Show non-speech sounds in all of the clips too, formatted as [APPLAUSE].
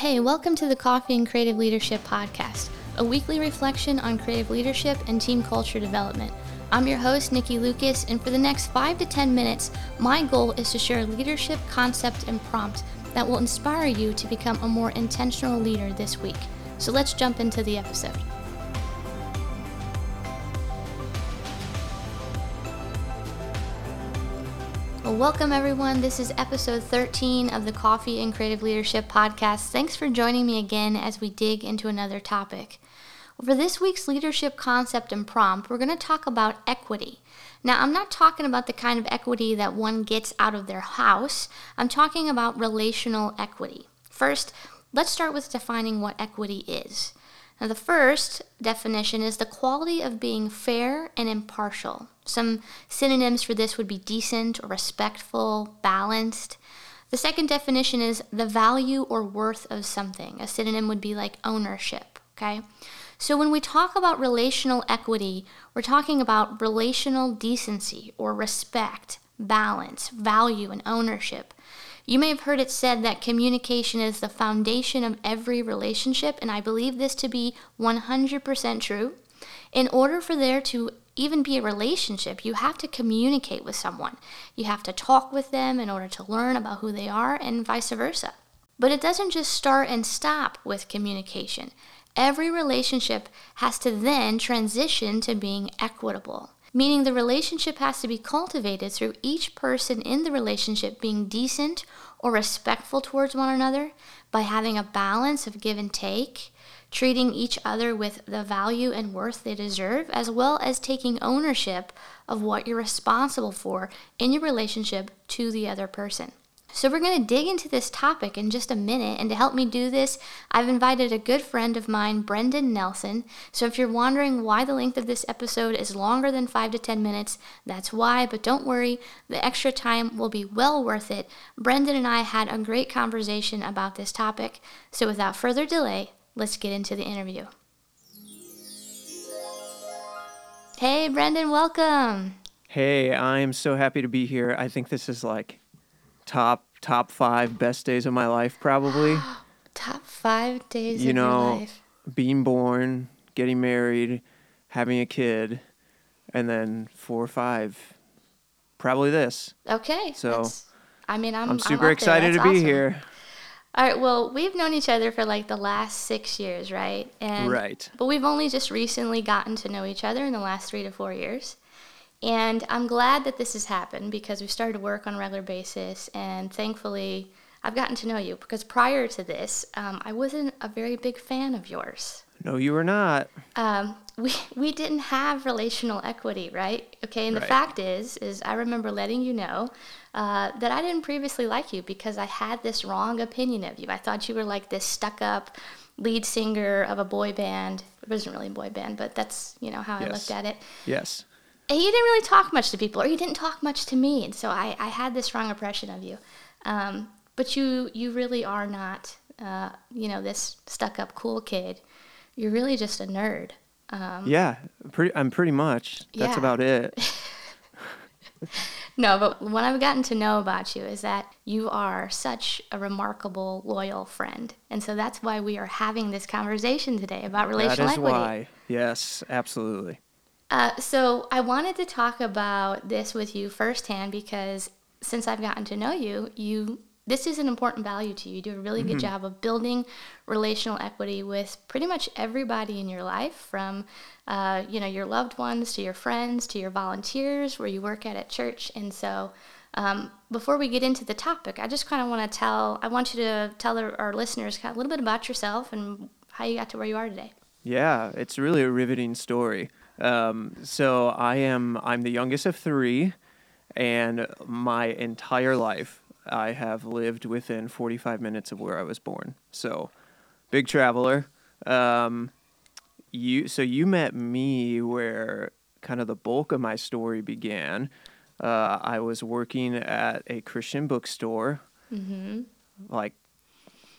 Hey, welcome to the Coffee and Creative Leadership Podcast, a weekly reflection on creative leadership and team culture development. I'm your host, Nikki Lucas, and for the next five to 10 minutes, my goal is to share leadership concept and prompt that will inspire you to become a more intentional leader this week. So let's jump into the episode. Well, welcome everyone. This is episode 13 of the Coffee and Creative Leadership Podcast. Thanks for joining me again as we dig into another topic. For this week's leadership concept and prompt, we're going to talk about equity. Now, I'm not talking about the kind of equity that one gets out of their house, I'm talking about relational equity. First, let's start with defining what equity is. Now, the first definition is the quality of being fair and impartial. Some synonyms for this would be decent or respectful, balanced. The second definition is the value or worth of something. A synonym would be like ownership, okay? So when we talk about relational equity, we're talking about relational decency or respect, balance, value, and ownership. You may have heard it said that communication is the foundation of every relationship, and I believe this to be 100% true. In order for there to even be a relationship, you have to communicate with someone. You have to talk with them in order to learn about who they are, and vice versa. But it doesn't just start and stop with communication. Every relationship has to then transition to being equitable meaning the relationship has to be cultivated through each person in the relationship being decent or respectful towards one another by having a balance of give and take, treating each other with the value and worth they deserve, as well as taking ownership of what you're responsible for in your relationship to the other person. So, we're going to dig into this topic in just a minute. And to help me do this, I've invited a good friend of mine, Brendan Nelson. So, if you're wondering why the length of this episode is longer than five to 10 minutes, that's why. But don't worry, the extra time will be well worth it. Brendan and I had a great conversation about this topic. So, without further delay, let's get into the interview. Hey, Brendan, welcome. Hey, I'm so happy to be here. I think this is like top top five best days of my life probably. [GASPS] top five days you of know. Being born, getting married, having a kid, and then four or five. Probably this. Okay. So I mean I'm I'm super I'm excited to be awesome. here. All right, well, we've known each other for like the last six years, right? And right. But we've only just recently gotten to know each other in the last three to four years. And I'm glad that this has happened because we've started to work on a regular basis. And thankfully, I've gotten to know you because prior to this, um, I wasn't a very big fan of yours. No, you were not. Um, [LAUGHS] we we didn't have relational equity, right? Okay, and the fact is, is I remember letting you know uh, that I didn't previously like you because I had this wrong opinion of you. I thought you were like this stuck-up lead singer of a boy band. It wasn't really a boy band, but that's you know how yes. I looked at it. Yes you didn't really talk much to people, or you didn't talk much to me, and so I, I had this wrong impression of you. Um, but you you really are not, uh, you know, this stuck up cool kid. You're really just a nerd. Um, yeah, pretty. I'm pretty much. That's yeah. about it. [LAUGHS] [LAUGHS] no, but what I've gotten to know about you is that you are such a remarkable, loyal friend, and so that's why we are having this conversation today about relational equity. That is equity. why. Yes, absolutely. Uh, so I wanted to talk about this with you firsthand because since I've gotten to know you, you this is an important value to you. You do a really mm-hmm. good job of building relational equity with pretty much everybody in your life, from uh, you know your loved ones to your friends to your volunteers, where you work at at church. And so, um, before we get into the topic, I just kind of want to tell I want you to tell our, our listeners a little bit about yourself and how you got to where you are today. Yeah, it's really a riveting story. Um, so I am I'm the youngest of three, and my entire life I have lived within 45 minutes of where I was born. So big traveler. Um, you so you met me where kind of the bulk of my story began. Uh, I was working at a Christian bookstore. Mm-hmm. Like,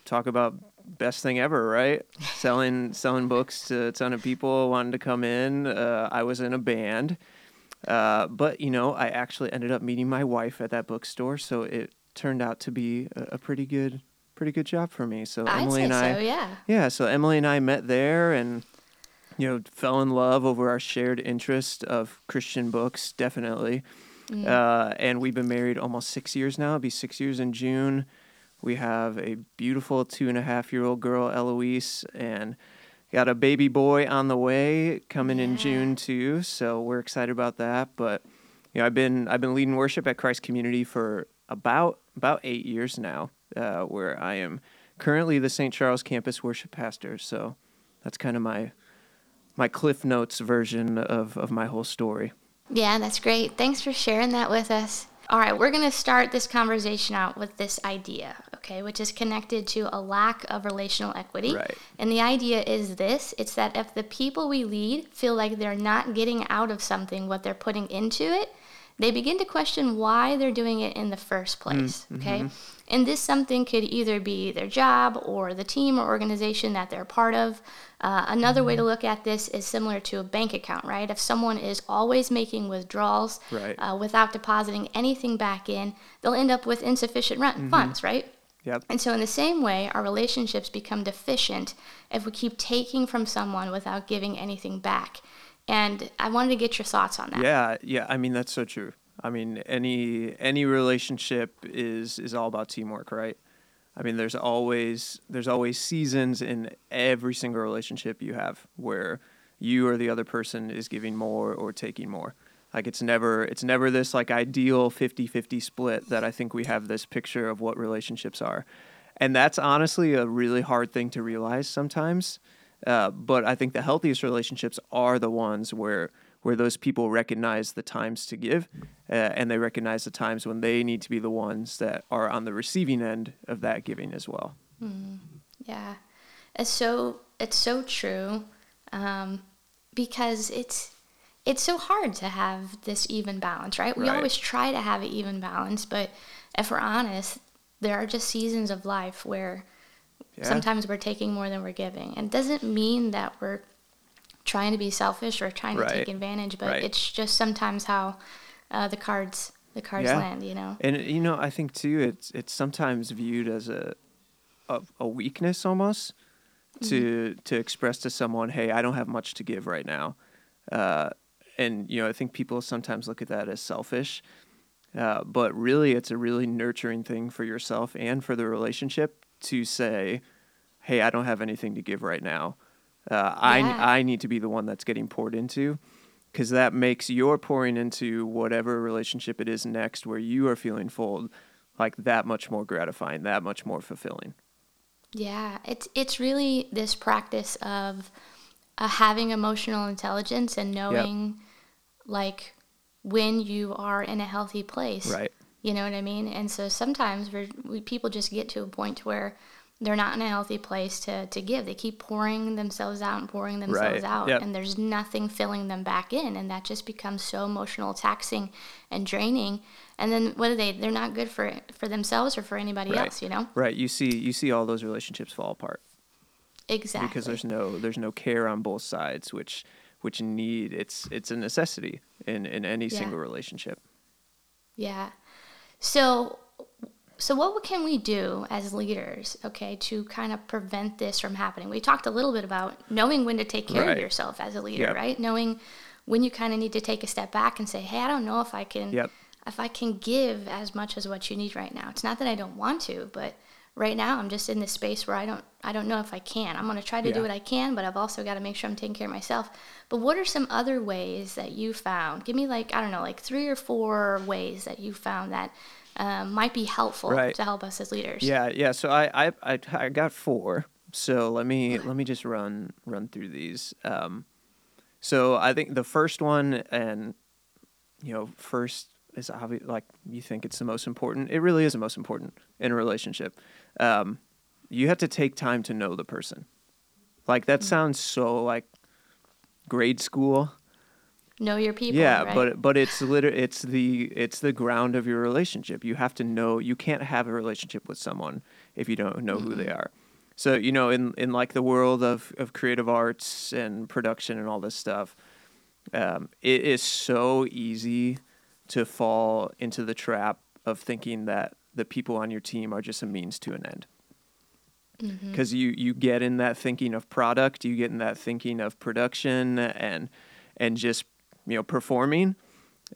talk about best thing ever, right? selling selling books to a ton of people wanted to come in. Uh, I was in a band, uh, but you know, I actually ended up meeting my wife at that bookstore, so it turned out to be a, a pretty good pretty good job for me. So I'd Emily and I, so, yeah. yeah. So Emily and I met there, and you know, fell in love over our shared interest of Christian books, definitely. Mm. Uh, and we've been married almost six years now. It'll be six years in June. We have a beautiful two and a half year old girl, Eloise, and got a baby boy on the way coming in June too. So we're excited about that. But you know, I've been I've been leading worship at Christ Community for about about eight years now, uh, where I am currently the St. Charles campus worship pastor. So that's kind of my my Cliff Notes version of, of my whole story. Yeah, that's great. Thanks for sharing that with us. All right, we're going to start this conversation out with this idea, okay, which is connected to a lack of relational equity. Right. And the idea is this it's that if the people we lead feel like they're not getting out of something what they're putting into it, they begin to question why they're doing it in the first place, mm, okay? Mm-hmm. And this something could either be their job or the team or organization that they're part of. Uh, another way to look at this is similar to a bank account, right? If someone is always making withdrawals Right. uh, without depositing anything back in, they'll end up with insufficient rent funds, right? Yep. And so, in the same way, our relationships become deficient if we keep taking from someone without giving anything back. And I wanted to get your thoughts on that. Yeah, yeah. I mean, that's so true. I mean, any any relationship is is all about teamwork, right? I mean, there's always there's always seasons in every single relationship you have where you or the other person is giving more or taking more. Like it's never it's never this like ideal 50-50 split that I think we have this picture of what relationships are. And that's honestly a really hard thing to realize sometimes. Uh, but I think the healthiest relationships are the ones where where those people recognize the times to give, uh, and they recognize the times when they need to be the ones that are on the receiving end of that giving as well. Yeah, it's so it's so true, um, because it's it's so hard to have this even balance, right? We Right. always try to have an even balance, but if we're honest, there are just seasons of life where Yeah. sometimes we're taking more than we're giving, and it doesn't mean that we're trying to be selfish or trying to take advantage, but Right. it's just sometimes how uh, the cards the cards Yeah. land, you know. And you know, I think too, it's it's sometimes viewed as a a, a weakness almost to to express to someone, "Hey, I don't have much to give right now," uh, and you know, I think people sometimes look at that as selfish, uh, but really, it's a really nurturing thing for yourself and for the relationship to say, "Hey, I don't have anything to give right now. Uh, I Yeah. I need to be the one that's getting poured into." because that makes your pouring into whatever relationship it is next where you are feeling full like that much more gratifying that much more fulfilling Yeah, it's it's really this practice of uh, having emotional intelligence and knowing like when you are in a healthy place. right You know what I mean? And so sometimes we're, we people just get to a point where they're not in a healthy place to, to give. They keep pouring themselves out and pouring themselves Right. out, Yep. and there's nothing filling them back in, and that just becomes so emotional taxing and draining. And then what are they? They're not good for for themselves or for anybody Right. else. You know? right you see you see all those relationships fall apart Exactly. because there's no there's no care on both sides which which need it's it's a necessity in in any Yeah. single relationship Yeah. So, so what can we do as leaders, okay, to kind of prevent this from happening? We talked a little bit about knowing when to take care Right. of yourself as a leader, Yep. right? Knowing when you kind of need to take a step back and say, "Hey, I don't know if I can, Yep. if I can give as much as what you need right now." It's not that I don't want to, but right now I'm just in this space where I don't, I don't know if I can. I'm going to try to do what I can, but I've also got to make sure I'm taking care of myself. But what are some other ways that you found? Give me like I don't know, like three or four ways that you found that um, might be helpful Right. to help us as leaders. Yeah, yeah. So I, I, I, I got four. So let me let me just run run through these. Um, so I think the first one, and you know, first is obvious. Like you think it's the most important. It really is the most important in a relationship. Um, you have to take time to know the person. Like that sounds so like grade school. Know your people. Yeah, right? but but it's liter- it's the it's the ground of your relationship. You have to know you can't have a relationship with someone if you don't know who they are. So, you know, in in like the world of of creative arts and production and all this stuff, um, it is so easy to fall into the trap of thinking that the people on your team are just a means to an end. because you you get in that thinking of product, you get in that thinking of production and and just you know performing,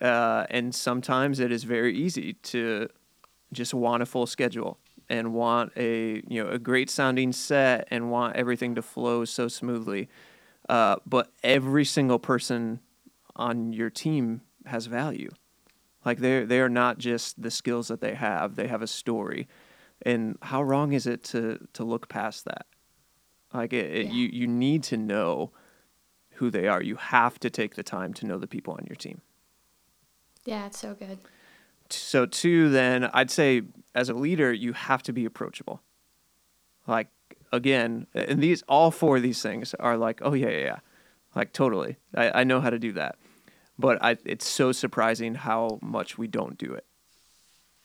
uh, and sometimes it is very easy to just want a full schedule and want a you know a great sounding set and want everything to flow so smoothly. Uh, but every single person on your team has value. Like they they are not just the skills that they have; they have a story. And how wrong is it to to look past that? Like it, it, Yeah. you you need to know who they are. You have to take the time to know the people on your team. Yeah, it's so good. So two, then I'd say as a leader, you have to be approachable. Like again, and these all four of these things are like, oh yeah, yeah, yeah. like totally. I, I know how to do that, but I it's so surprising how much we don't do it.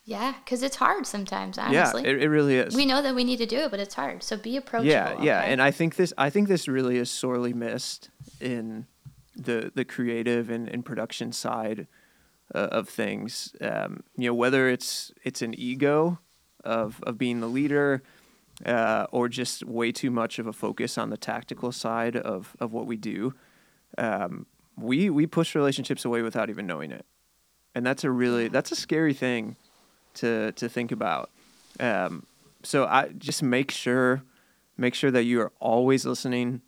Yeah, because it's hard sometimes, honestly. Yeah, it, it really is. we know that we need to do it, but it's hard. So be approachable. yeah, yeah, okay? and I think this I think this really is sorely missed in the the creative and, and production side uh, of things. Um, you know, whether it's it's an ego of of being the leader, uh, or just way too much of a focus on the tactical side of of what we do. Um, we we push relationships away without even knowing it, and that's a really that's a scary thing to to think about. Um, so I just make sure make sure that you are always listening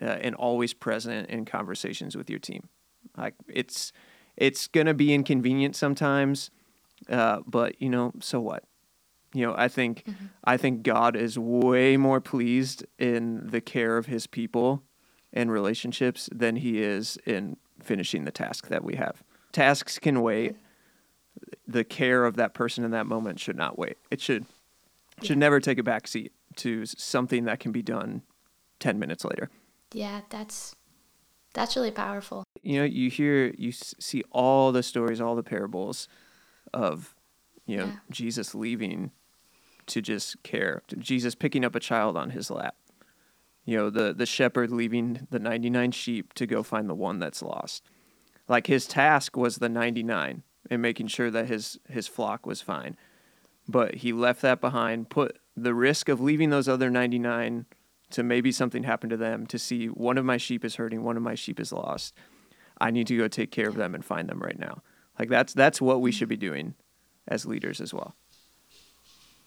uh, and always present in conversations with your team. Like it's it's gonna be inconvenient sometimes, uh, but you know, so what? You know, I think I think God is way more pleased in the care of His people and relationships than He is in finishing the task that we have. Tasks can wait. The care of that person in that moment should not wait. It should should never take a backseat to something that can be done 10 minutes later. yeah, that's that's really powerful. You know, you hear, you see all the stories, all the parables of, you know, Yeah. Jesus leaving to just care, Jesus picking up a child on his lap. You know, the, the shepherd leaving the 99 sheep to go find the one that's lost. Like his task was the 99 and making sure that his, his flock was fine. But he left that behind, put the risk of leaving those other 99 to maybe something happened to them to see one of my sheep is hurting, one of my sheep is lost. I need to go take care of them and find them right now. Like that's that's what we should be doing as leaders as well.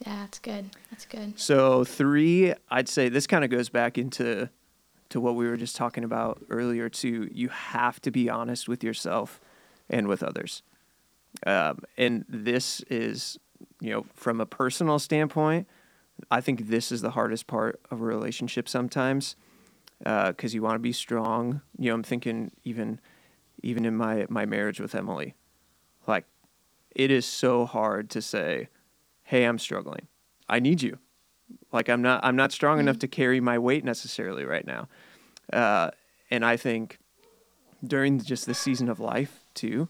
Yeah, that's good. That's good. So three, I'd say this kind of goes back into to what we were just talking about earlier too. You have to be honest with yourself and with others. Um, and this is, you know, from a personal standpoint, I think this is the hardest part of a relationship sometimes, because you want to be strong. You know, I'm thinking even, even in my my marriage with Emily, like, it is so hard to say, "Hey, I'm struggling. I need you." Like I'm not I'm not strong enough to carry my weight necessarily right now, uh, and I think during just the season of life too,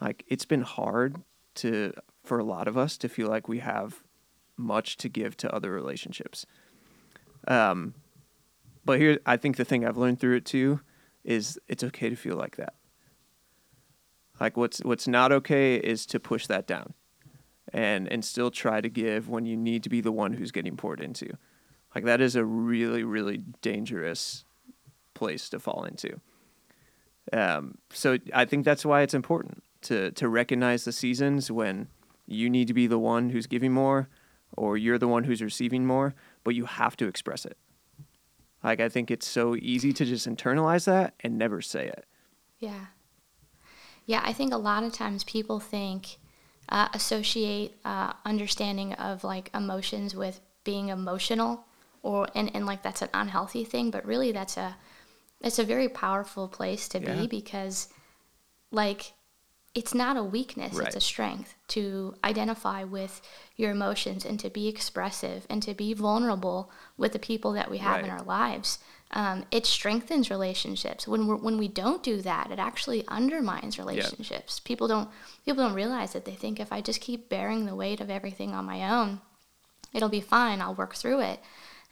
like it's been hard to for a lot of us to feel like we have much to give to other relationships. Um, but here, I think the thing I've learned through it too is it's okay to feel like that. Like what's what's not okay is to push that down, and and still try to give when you need to be the one who's getting poured into. Like that is a really really dangerous place to fall into. Um, so I think that's why it's important to to recognize the seasons when you need to be the one who's giving more, or you're the one who's receiving more, but you have to express it. Like I think it's so easy to just internalize that and never say it. Yeah. Yeah, I think a lot of times people think, uh, associate uh, understanding of like emotions with being emotional, or and, and like that's an unhealthy thing, but really that's a it's a very powerful place to Yeah. be because like it's not a weakness Right. it's a strength to identify with your emotions and to be expressive and to be vulnerable with the people that we have in our lives. Um, it strengthens relationships. When we when we don't do that it actually undermines relationships. People don't people don't realize it they think if i just keep bearing the weight of everything on my own it'll be fine. I'll work through it.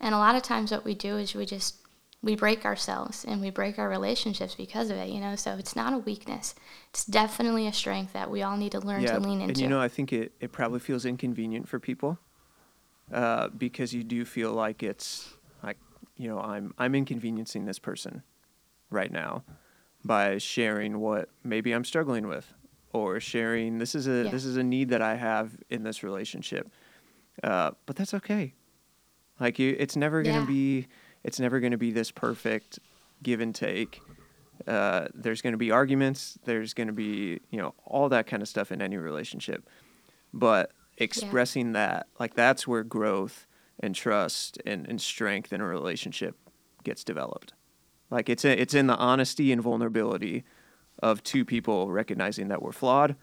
And a lot of times what we do is we just we break ourselves and we break our relationships because of it you know so it's not a weakness it's definitely a strength that we all need to learn to lean into And you know, I think it, it probably feels inconvenient for people. uh, because you do feel like it's like you know I'm I'm inconveniencing this person right now by sharing what maybe I'm struggling with or sharing this is a Yeah. this is a need that I have in this relationship. Uh, but that's okay. Like you, it's never gonna Yeah. be it's never gonna be this perfect give and take. Uh, there's gonna be arguments. There's gonna be you know all that kind of stuff in any relationship. But expressing that like that's where growth and trust and, and strength in a relationship gets developed. Like it's a, it's in the honesty and vulnerability of two people recognizing that we're flawed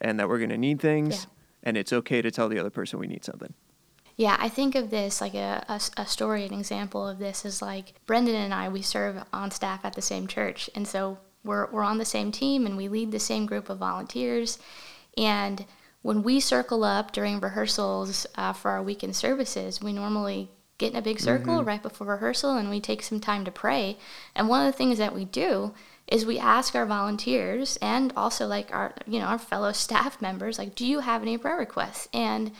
and that we're going to need things Yeah. and it's okay to tell the other person we need something. Yeah, I think of this like a, a, a story, an example of this is like Brendan and I, we serve on staff at the same church. And so we're, we're on the same team and we lead the same group of volunteers. And when we circle up during rehearsals uh, for our weekend services, we normally get in a big circle right before rehearsal and we take some time to pray. And one of the things that we do is we ask our volunteers and also like our you know our fellow [LAUGHS] staff members like do you have any prayer requests and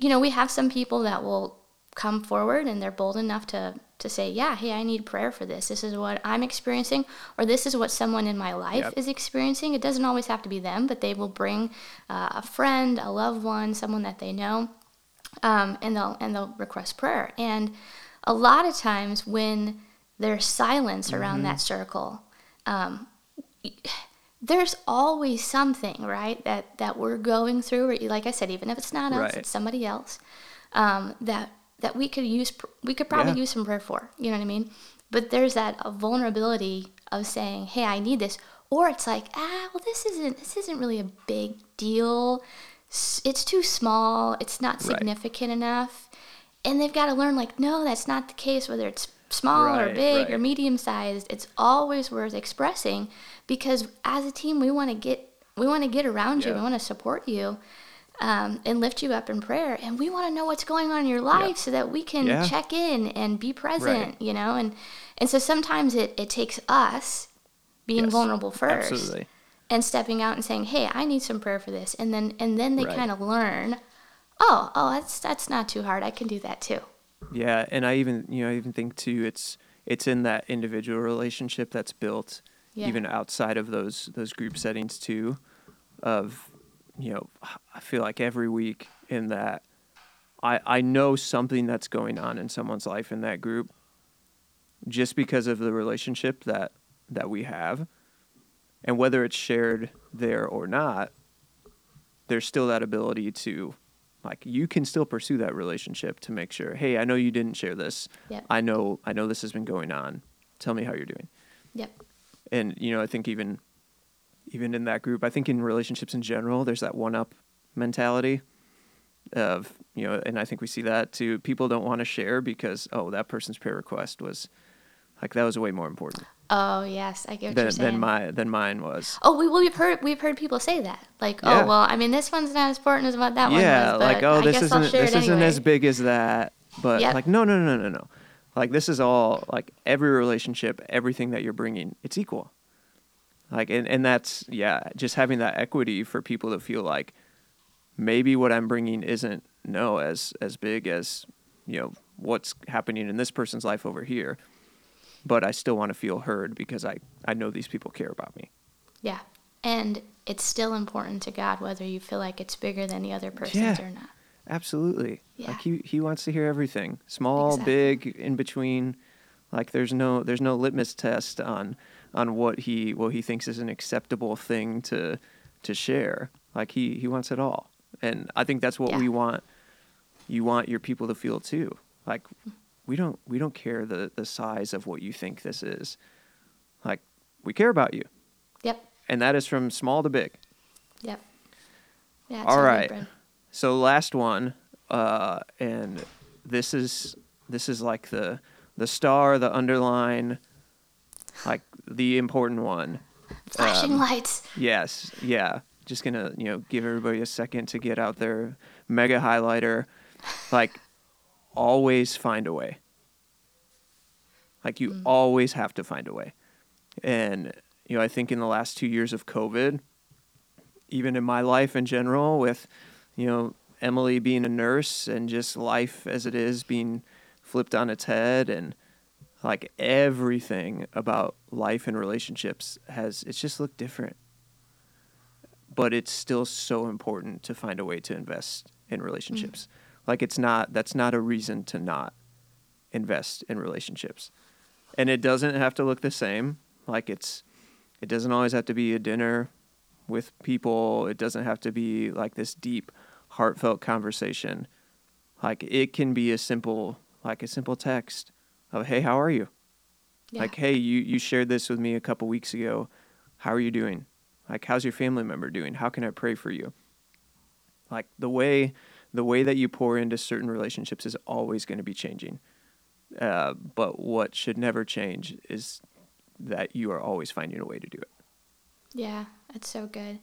you know, we have some people that will come forward and they're bold enough to to say, "Yeah, hey, I need prayer for this. This is what I'm experiencing or this is what someone in my life Yep. is experiencing." It doesn't always have to be them, but they will bring uh, a friend, a loved one, someone that they know. Um, and they'll and they'll request prayer. And a lot of times when there's silence around that circle, um, there's always something right that that we're going through or like i said even if it's not us Right. it's somebody else um, that that we could use we could probably Yeah. use some prayer for you know what i mean but there's that vulnerability of saying hey i need this or it's like ah well this isn't this isn't really a big deal it's too small it's not Right. significant enough and they've got to learn like no that's not the case whether it's small or Right, big or medium sized it's always worth expressing because as a team we want to get we want to get around you we want to support you um, and lift you up in prayer and we want to know what's going on in your life so that we can Yeah. check in and be present Right. you know and and so sometimes it, it takes us being Yes, vulnerable first Absolutely. and stepping out and saying hey i need some prayer for this and then and then they Right. kind of learn oh oh that's that's not too hard i can do that too Yeah, and I even you know I even think too it's it's in that individual relationship that's built Yeah. even outside of those those group settings too of you know I feel like every week in that I I know something that's going on in someone's life in that group just because of the relationship that that we have and whether it's shared there or not there's still that ability to like you can still pursue that relationship to make sure hey i know you didn't share this. Yep. i know i know this has been going on. Tell me how you're doing. Yep. And you know i think even even in that group i think in relationships in general there's that one up mentality of you know and i think we see that too. People don't want to share because oh that person's prayer request was like that was way more important oh yes i get what than, you're saying than my than mine was Oh, we, well, we've heard we've heard people say that. Like, oh, Yeah. oh, well, I mean, this one's not as important as what that yeah, one was. But like oh, this isn't this it isn't as big as that. But Yep. like no, no, no, no, no. Like this is all like every relationship, everything that you're bringing, it's equal. Like and and that's yeah, just having that equity for people to feel like maybe what I'm bringing isn't no as as big as you know what's happening in this person's life over here. But I still want to feel heard because I I know these people care about me. Yeah, and it's still important to God whether you feel like it's bigger than the other person's Yeah. or not. Absolutely. Yeah. Like he he wants to hear everything. Small, Exactly. big, in between. Like there's no there's no litmus test on on what he what he thinks is an acceptable thing to to share. Like he he wants it all. And I think that's what Yeah. we want you want your people to feel too. Like mm-hmm. We don't we don't care the the size of what you think this is. Like we care about you. Yep, And that is from small to big. yep. Yeah. All right. So last one, uh, and this is this is like the the star, the underline, like the important one. Flashing Um, lights. Yes, yeah. Just gonna you know give everybody a second to get out their mega highlighter. Like, always find a way. Like you mm. always have to find a way, and you know I think in the last two years of COVID, even in my life in general, with you know Emily being a nurse and just life as it is being flipped on its head and like everything about life and relationships has it's just looked different. But it's still so important to find a way to invest in relationships like it's not that's not a reason to not invest in relationships. And it doesn't have to look the same. Like it's it doesn't always have to be a dinner with people. It doesn't have to be like this deep heartfelt conversation. Like it can be a simple like a simple text of hey how are you? Yeah. like hey you you shared this with me a couple weeks ago. How are you doing? Like how's your family member doing? How can i pray for you? Like the way the way that you pour into certain relationships is always going to be changing uh, but what should never change is that you are always finding a way to do it Yeah, that's so good.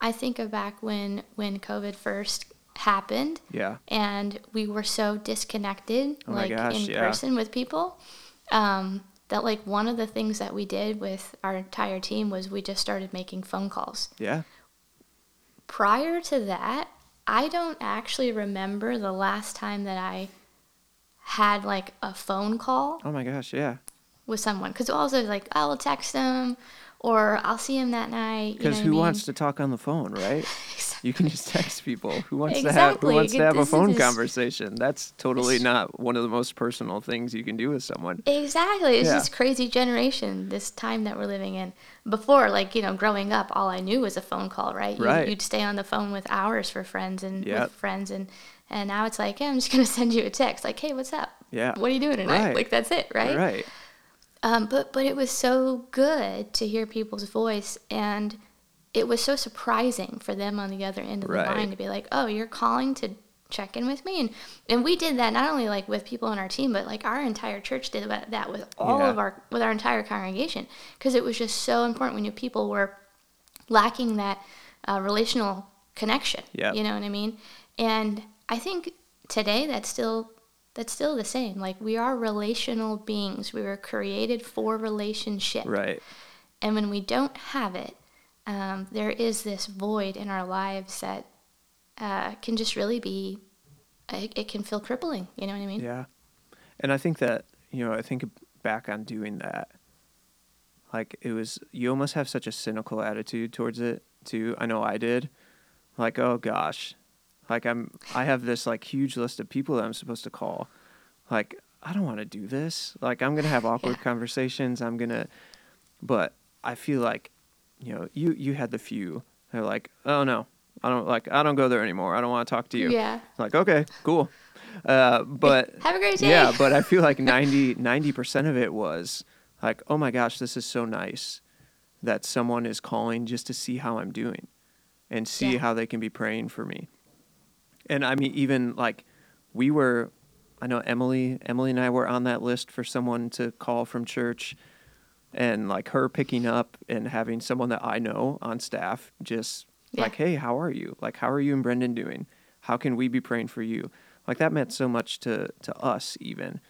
I think of back when when COVID first happened yeah and we were so disconnected Oh like gosh, in yeah. person with people um, that like one of the things that we did with our entire team was we just started making phone calls. yeah Prior to that, I don't actually remember the last time that I had like a phone call oh my gosh yeah with someone because also like I'll text them or I'll see him that night. You know because who I mean? wants to talk on the phone right [LAUGHS] you can just text people who wants to have who wants to have a phone conversation that's totally not one of the most personal things you can do with someone Exactly. It's Yeah. this crazy generation, this time that we're living in. Before, like, you know, growing up, all I knew was a phone call, right? You, Right. You'd stay on the phone with hours for friends and Yep. with friends. And, and now it's like, yeah, I'm just [LAUGHS] going to send you a text. Like, hey, what's up? Yeah. What are you doing tonight? Right. Like, that's it, right? right Um, but, but it was so good to hear people's voice. And it was so surprising for them on the other end of Right. the line to be like, oh, you're calling to check in with me. And, and we did that not only like with people on our team, but like our entire church did that that with all Yeah. of our, with our entire congregation. Because it was just so important We knew people were lacking that uh, relational connection. Yeah, You know what I mean? And I think today that's still that's still the same. Like we are relational beings. We were created for relationship. right And when we don't have it, um, there is this void in our lives that uh, can just really be. It, it can feel crippling. You know what I mean? Yeah. And I think that, you know, I think back on doing that, like it was, you almost have such a cynical attitude towards it too. I know I did. Like, oh gosh, like I'm, I have this like huge list of people that I'm supposed to call. Like, I don't want to do this. Like, I'm going to have [LAUGHS] awkward Yeah. conversations. I'm going to, but I feel like, you know, you, you had the few. They're like, oh no, I don't like, I don't go there anymore. I don't want to talk to you. Yeah. Like, okay, cool. Uh, but [LAUGHS] Have a great day. yeah, but I feel like [LAUGHS] 90 percent of it was like, oh my gosh, this is so nice that someone is calling just to see how I'm doing and see Yeah. how they can be praying for me. And I mean, even like we were, I know Emily, Emily and I were on that list for someone to call from church, and like her picking up and having someone that I know on staff just Yeah. like, hey, how are you? Like, how are you and Brendan doing? How can we be praying for you? Like that meant so much to to us even.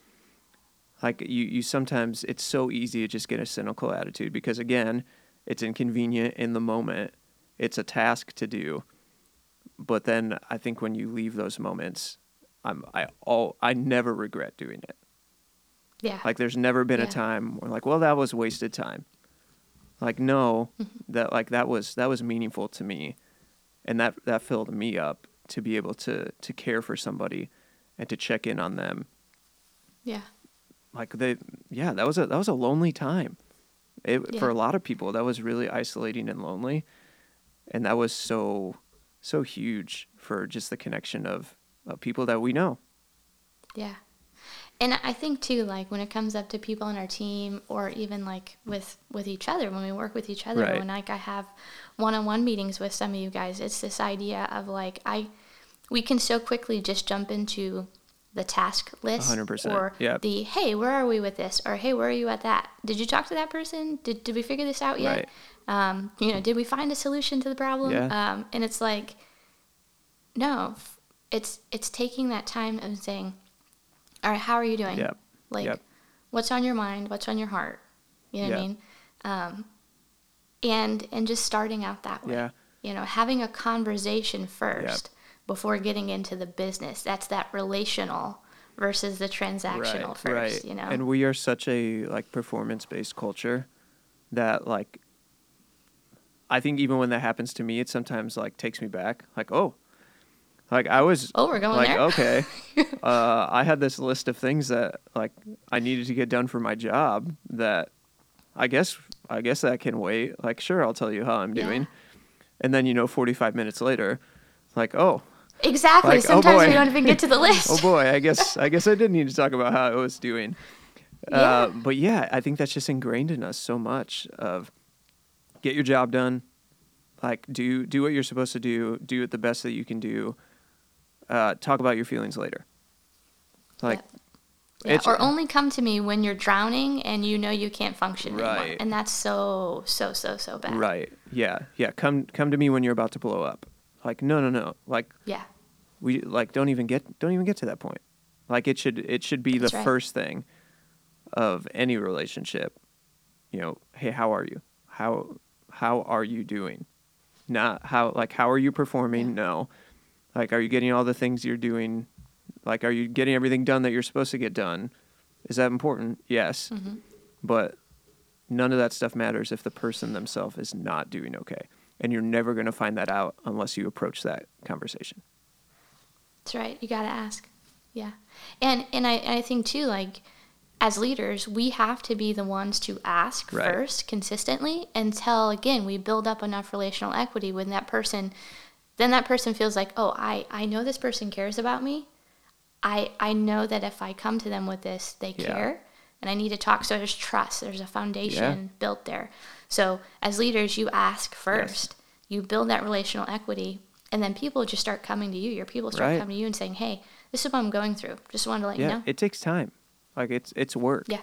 Like you you sometimes it's so easy to just get a cynical attitude because again, it's inconvenient in the moment. It's a task to do. But then I think when you leave those moments, I'm I all I never regret doing it. Yeah. Like there's never been Yeah. a time where like, well, that was wasted time. Like no, Mm-hmm. that like that was that was meaningful to me, and that that filled me up to be able to to care for somebody, and to check in on them. yeah. Like they, yeah, that was a that was a lonely time. It, For a lot of people, that was really isolating and lonely, and that was so so huge for just the connection of, of people that we know. Yeah. And I think too, like when it comes up to people on our team, or even like with with each other, when we work with each other, Right. when like I have one-on-one meetings with some of you guys, it's this idea of like I, we can so quickly just jump into the task list 100%, or yep. the hey, where are we with this, or hey, where are you at that? Did you talk to that person? Did did we figure this out yet? Right. Um, you know, did we find a solution to the problem? Yeah. Um, and it's like, no, it's it's taking that time and saying, all right, how are you doing? Yep. Like, Yep. what's on your mind? What's on your heart? You know what I mean? Um, and and just starting out that way. Yeah. You know, having a conversation first before getting into the business. That's that relational versus the transactional first, you know. And we are such a like performance based culture that like I think even when that happens to me, it sometimes like takes me back. Like, oh, like I was Oh, we're going like, there. okay. [LAUGHS] uh, I had this list of things that like I needed to get done for my job that I guess I guess that can wait. Like, sure, I'll tell you how I'm Yeah. doing. And then you know 45 minutes later, like, oh, Exactly. Like, oh Sometimes we don't even get to the [LAUGHS] list. oh boy, I guess [LAUGHS] I guess I did need to talk about how I was doing. Uh, Yeah. but yeah, I think that's just ingrained in us so much of get your job done, like do do what you're supposed to do, do it the best that you can do. Uh, talk about your feelings later. Like Yeah, it's- or only come to me when you're drowning and you know you can't function anymore. Right. And that's so so so so bad. right, yeah, yeah. Come come to me when you're about to blow up. Like no no no. Like Yeah. we like don't even get don't even get to that point like it should it should be That's the right. first thing of any relationship you know hey how are you how how are you doing not how like how are you performing Yeah. no like are you getting all the things you're doing like are you getting everything done that you're supposed to get done is that important yes Mm-hmm. but none of that stuff matters if the person themselves is not doing okay and you're never going to find that out unless you approach that conversation That's right. You got to ask. Yeah. And and I I think too like as leaders, we have to be the ones to ask Right. first consistently until again we build up enough relational equity when that person then that person feels like, "Oh, I I know this person cares about me. I I know that if I come to them with this, they Yeah. care." And I need to talk. So there's trust. There's a foundation built there. So as leaders, you ask first. You build that relational equity, and then people just start coming to you. Your people start Right. coming to you and saying, "Hey, this is what I'm going through. Just wanted to let yeah you know." it takes time like it's it's work yeah,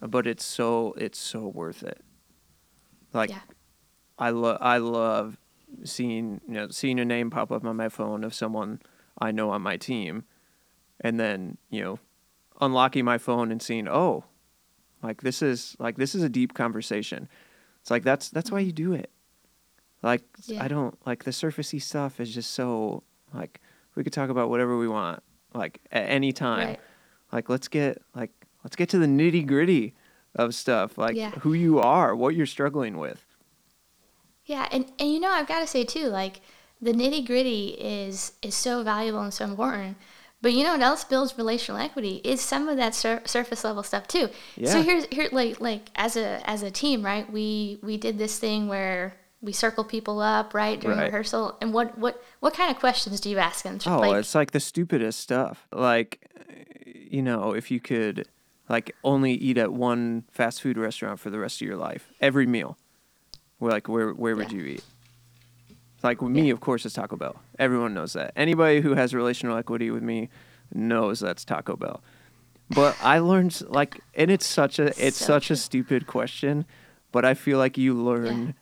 but it's so it's so worth it like yeah, i love i love seeing you know seeing a name pop up on my phone of someone i know on my team and then you know unlocking my phone and seeing oh like this is like this is a deep conversation it's like that's that's why you do it like Yeah. i don't like the surfacey stuff is just so like we could talk about whatever we want like at any time Right. like let's get like let's get to the nitty gritty of stuff like Yeah. who you are what you're struggling with yeah. And and you know, I've got to say too, like the nitty gritty is is so valuable and so important. But you know what else builds relational equity is some of that sur- surface level stuff too. Yeah. So here's here like like as a as a team, right? We we did this thing where we circle people up, right, during Right. rehearsal. And what what what kind of questions do you ask them? Oh, like, it's like the stupidest stuff. Like, you know, if you could, like, only eat at one fast food restaurant for the rest of your life, every meal, where like where where would you eat? Like with me, of course, it's Taco Bell. Everyone knows that. Anybody who has relational equity with me knows that's Taco Bell. But I learned like, and it's such a it's So such a stupid question, but I feel like you learn,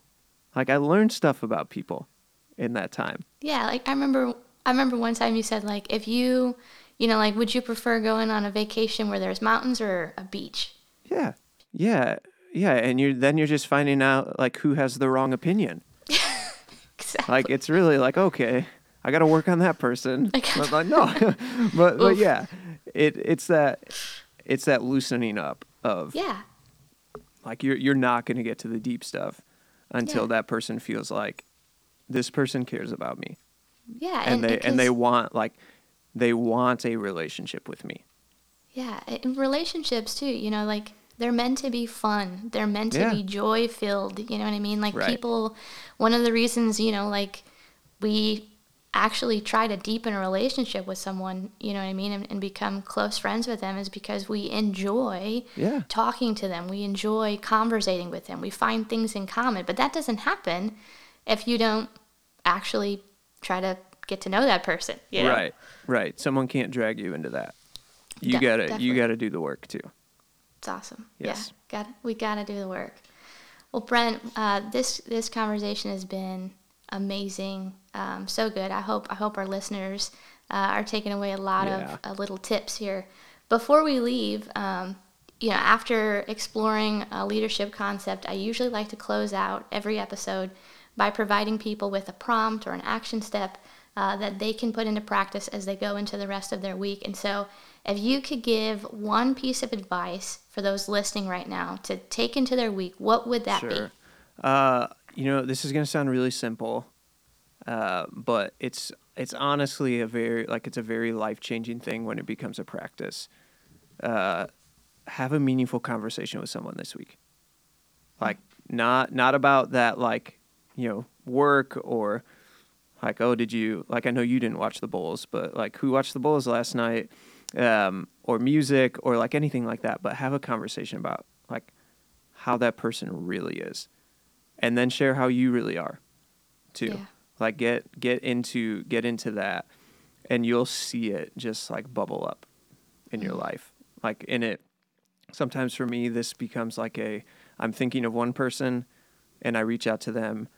like I learned stuff about people in that time. Yeah, like I remember I remember one time you said like if you you know, like would you prefer going on a vacation where there's mountains or a beach? Yeah. Yeah. Yeah. And you're then you're just finding out like who has the wrong opinion. [LAUGHS] Exactly. Like it's really like, okay, I gotta work on that person. But like no. [LAUGHS] [LAUGHS] but but Oof. yeah. It it's that it's that loosening up of yeah. like you're you're not gonna get to the deep stuff until Yeah. that person feels like this person cares about me. Yeah, And, they and they want like they want a relationship with me. Yeah, in relationships too, you know, like they're meant to be fun. They're meant to Yeah. be joy filled. You know what I mean? Like Right. people, one of the reasons, you know, like we actually try to deepen a relationship with someone, you know what I mean, and, and become close friends with them is because we enjoy Yeah. talking to them. We enjoy conversating with them. We find things in common. But that doesn't happen if you don't actually try to get to know that person. You know? Right. Right. Someone can't drag you into that. You De- gotta definitely. you gotta do the work too. It's awesome. Yes. Yeah, got we got to do the work. Well, Brent, uh, this this conversation has been amazing, um, so good. I hope I hope our listeners uh, are taking away a lot Yeah. of uh, little tips here. Before we leave, um, you know, after exploring a leadership concept, I usually like to close out every episode by providing people with a prompt or an action step uh, that they can put into practice as they go into the rest of their week. And so, if you could give one piece of advice for those listening right now to take into their week, what would that sure. be? Uh, you know, this is going to sound really simple, uh, but it's it's honestly a very like it's a very life changing thing when it becomes a practice. Uh, have a meaningful conversation with someone this week. Like not not about that like you know work or like oh did you like I know you didn't watch the Bulls but like who watched the Bulls last night um, or music or like anything like that but have a conversation about like how that person really is. And then share how you really are too. Yeah. like get get into get into that and you'll see it just like bubble up in your life. Like in it sometimes for me this becomes like a i'm thinking of one person and i reach out to them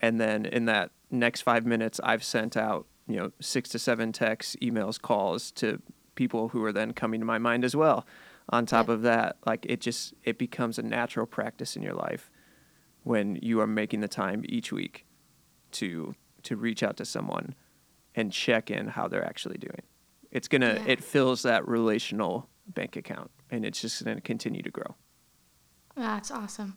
and then in that next five minutes i've sent out you know six to seven texts emails calls to people who are then coming to my mind as well on top Yeah. of that like it just it becomes a natural practice in your life when you are making the time each week to to reach out to someone and check in how they're actually doing. It's gonna Yeah. it fills that relational bank account and it's just gonna continue to grow. That's awesome.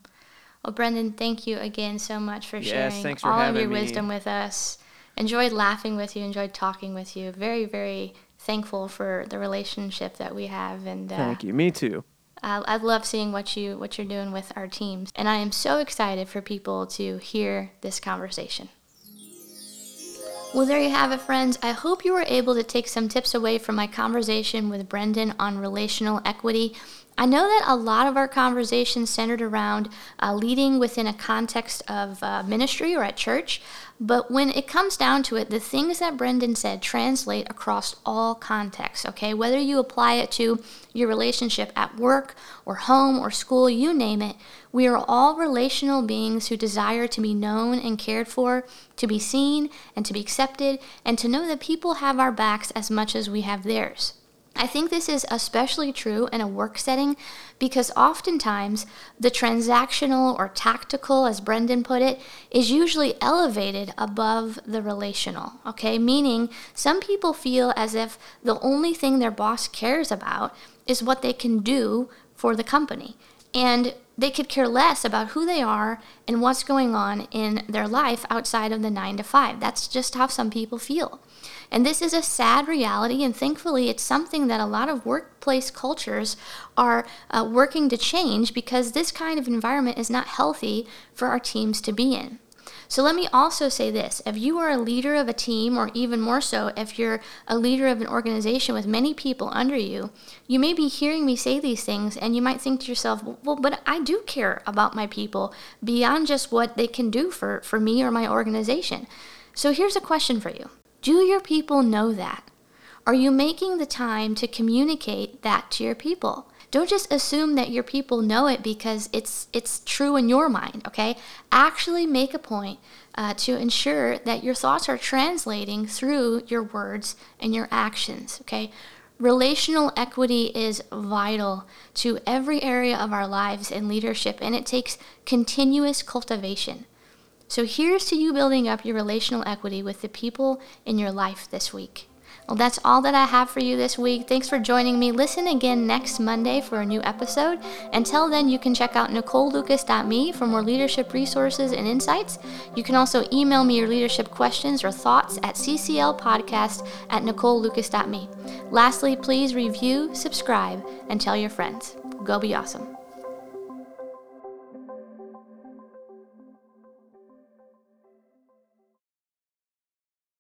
Well, Brendan, thank you again so much for Yes, sharing for all of your me. wisdom with us. Enjoyed laughing with you, enjoyed talking with you. Very, very thankful for the relationship that we have. And uh, Thank you. Me too. I, I love seeing what you what you're doing with our teams, and I am so excited for people to hear this conversation. Well, there you have it, friends. I hope you were able to take some tips away from my conversation with Brendan on relational equity. I know that a lot of our conversations centered around uh, leading within a context of uh, ministry or at church, but when it comes down to it, the things that Brendan said translate across all contexts, okay? Whether you apply it to your relationship at work or home or school, you name it, we are all relational beings who desire to be known and cared for, to be seen and to be accepted, and to know that people have our backs as much as we have theirs. I think this is especially true in a work setting because oftentimes the transactional or tactical, as Brendan put it, is usually elevated above the relational. Okay, meaning some people feel as if the only thing their boss cares about is what they can do for the company. And they could care less about who they are and what's going on in their life outside of the nine to five. That's just how some people feel. And this is a sad reality, and thankfully, it's something that a lot of workplace cultures are uh, working to change because this kind of environment is not healthy for our teams to be in. So, let me also say this if you are a leader of a team, or even more so, if you're a leader of an organization with many people under you, you may be hearing me say these things and you might think to yourself, well, but I do care about my people beyond just what they can do for, for me or my organization. So, here's a question for you Do your people know that? Are you making the time to communicate that to your people? Don't just assume that your people know it because it's it's true in your mind. Okay, actually make a point uh, to ensure that your thoughts are translating through your words and your actions. Okay, relational equity is vital to every area of our lives and leadership, and it takes continuous cultivation. So here's to you building up your relational equity with the people in your life this week. Well, that's all that I have for you this week. Thanks for joining me. Listen again next Monday for a new episode. Until then, you can check out NicoleLucas.me for more leadership resources and insights. You can also email me your leadership questions or thoughts at cclpodcast at NicoleLucas.me. Lastly, please review, subscribe, and tell your friends. Go be awesome.